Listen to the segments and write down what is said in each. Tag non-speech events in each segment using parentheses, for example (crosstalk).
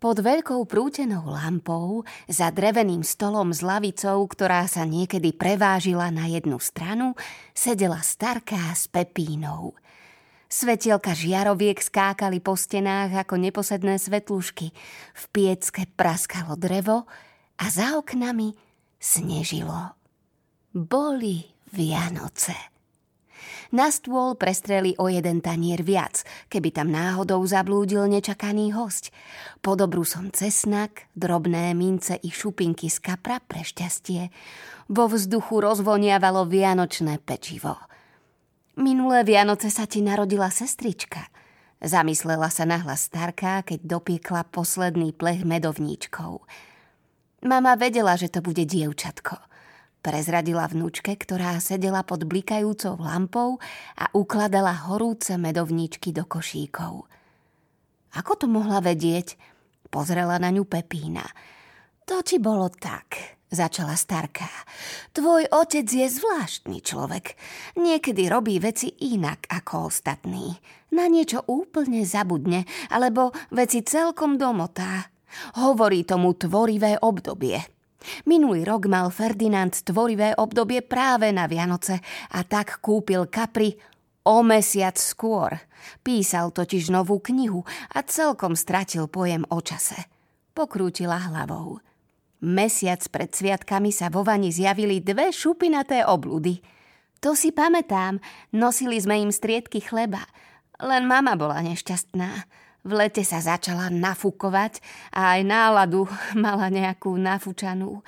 Pod veľkou prútenou lampou, za dreveným stolom s lavicou, ktorá sa niekedy prevážila na jednu stranu, sedela starká s Pepínou. Svetielka žiaroviek skákali po stenách ako neposedné svetlušky. V piecke praskalo drevo a za oknami snežilo. Boli Vianoce. Na stôl prestreli o jeden tanier viac, keby tam náhodou zablúdil nečakaný host. Pod obrusom cesnak, drobné mince i šupinky z kapra pre šťastie. Vo vzduchu rozvoniavalo vianočné pečivo. Minulé Vianoce sa ti narodila sestrička. Zamyslela sa nahlas starká, keď dopiekla posledný plech medovníčkov. Mama vedela, že to bude dievčatko – Prezradila vnúčke, ktorá sedela pod blikajúcou lampou a ukladala horúce medovníčky do košíkov. Ako to mohla vedieť? Pozrela na ňu Pepína. To ti bolo tak, začala starka. Tvoj otec je zvláštny človek. Niekedy robí veci inak ako ostatní. Na niečo úplne zabudne, alebo veci celkom domotá. Hovorí tomu tvorivé obdobie. Minulý rok mal Ferdinand tvorivé obdobie práve na Vianoce a tak kúpil kapri o mesiac skôr. Písal totiž novú knihu a celkom stratil pojem o čase. Pokrútila hlavou. Mesiac pred sviatkami sa vo vani zjavili dve šupinaté oblúdy. To si pamätám, nosili sme im striedky chleba. Len mama bola nešťastná. V lete sa začala nafúkovať a aj náladu (laughs) mala nejakú nafúčanú.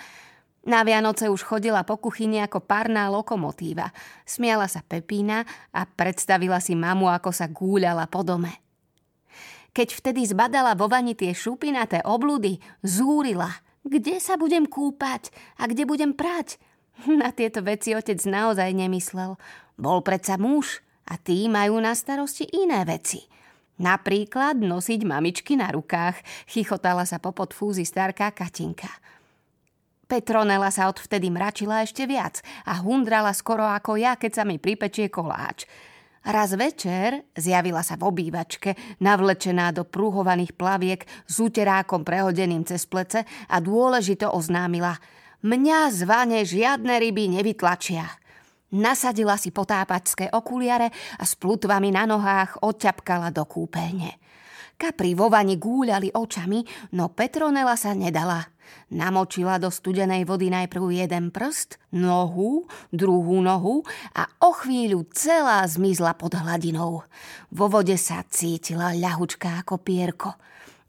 Na Vianoce už chodila po kuchyni ako párná lokomotíva. Smiala sa Pepína a predstavila si mamu, ako sa gúľala po dome. Keď vtedy zbadala vo vani tie šupinaté oblúdy, zúrila. Kde sa budem kúpať a kde budem prať? (laughs) Na tieto veci otec naozaj nemyslel. Bol predsa muž a tí majú na starosti iné veci – Napríklad nosiť mamičky na rukách, chichotala sa po podfúzi starká Katinka. Petronela sa odvtedy mračila ešte viac a hundrala skoro ako ja, keď sa mi pripečie koláč. Raz večer zjavila sa v obývačke, navlečená do prúhovaných plaviek s úterákom prehodeným cez plece a dôležito oznámila Mňa zvane žiadne ryby nevytlačia. Nasadila si potápačské okuliare a s plutvami na nohách odťapkala do kúpeľne. Kapri vo vani gúľali očami, no Petronela sa nedala. Namočila do studenej vody najprv jeden prst, nohu, druhú nohu a o chvíľu celá zmizla pod hladinou. Vo vode sa cítila ľahučká ako pierko.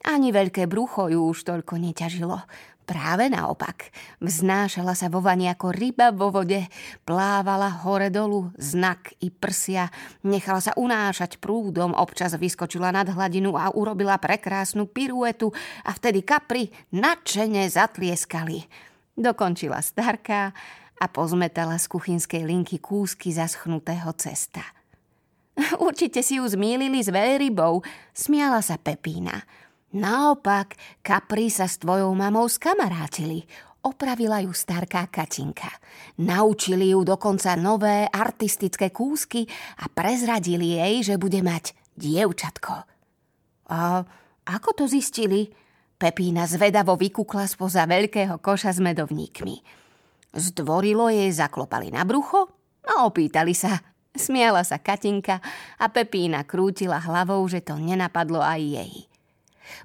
Ani veľké brucho ju už toľko neťažilo. Práve naopak. Vznášala sa vo vani ako ryba vo vode, plávala hore dolu, znak i prsia, nechala sa unášať prúdom, občas vyskočila nad hladinu a urobila prekrásnu piruetu a vtedy kapri nadšene zatlieskali. Dokončila starka a pozmetala z kuchynskej linky kúsky zaschnutého cesta. (laughs) Určite si ju zmýlili s veľrybou, smiala sa Pepína. Naopak, Kapri sa s tvojou mamou skamarátili. Opravila ju starká Katinka. Naučili ju dokonca nové artistické kúsky a prezradili jej, že bude mať dievčatko. A ako to zistili? Pepína zvedavo vykukla spoza veľkého koša s medovníkmi. Zdvorilo jej zaklopali na brucho a opýtali sa. Smiala sa Katinka a Pepína krútila hlavou, že to nenapadlo aj jej.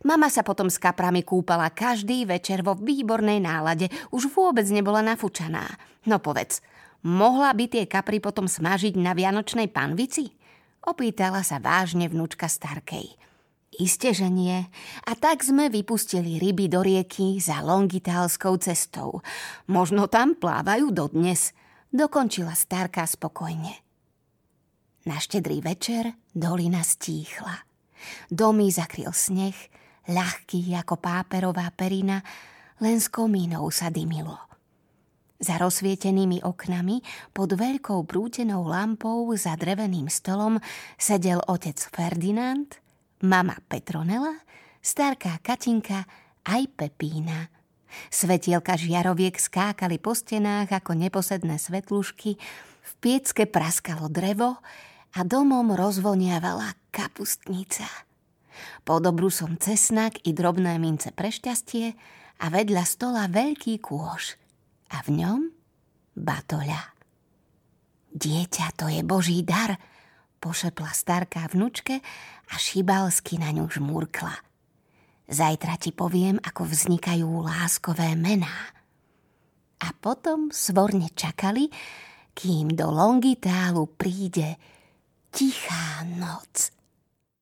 Mama sa potom s kaprami kúpala každý večer vo výbornej nálade, už vôbec nebola nafúčaná. No povedz, mohla by tie kapry potom smažiť na vianočnej panvici? Opýtala sa vážne vnúčka Starkej. Isté, že nie. A tak sme vypustili ryby do rieky za longitálskou cestou. Možno tam plávajú dodnes. Dokončila Starka spokojne. Na štedrý večer dolina stíchla. Domy zakryl sneh, ľahký ako páperová perina, len s komínou sa dymilo. Za rozsvietenými oknami pod veľkou prútenou lampou za dreveným stolom sedel otec Ferdinand, mama Petronela, starká Katinka aj Pepína. Svetielka žiaroviek skákali po stenách ako neposedné svetlušky, v piecke praskalo drevo a domom rozvoniavala kapustnica. Pod obrusom cesnak i drobné mince pre šťastie a vedľa stola veľký kôš. A v ňom batoľa. Dieťa, to je Boží dar, pošepla starká vnučke a šibalsky na ňu žmúrkla. Zajtra ti poviem, ako vznikajú láskové mená. A potom svorne čakali, kým do Longitálu príde cicha noc.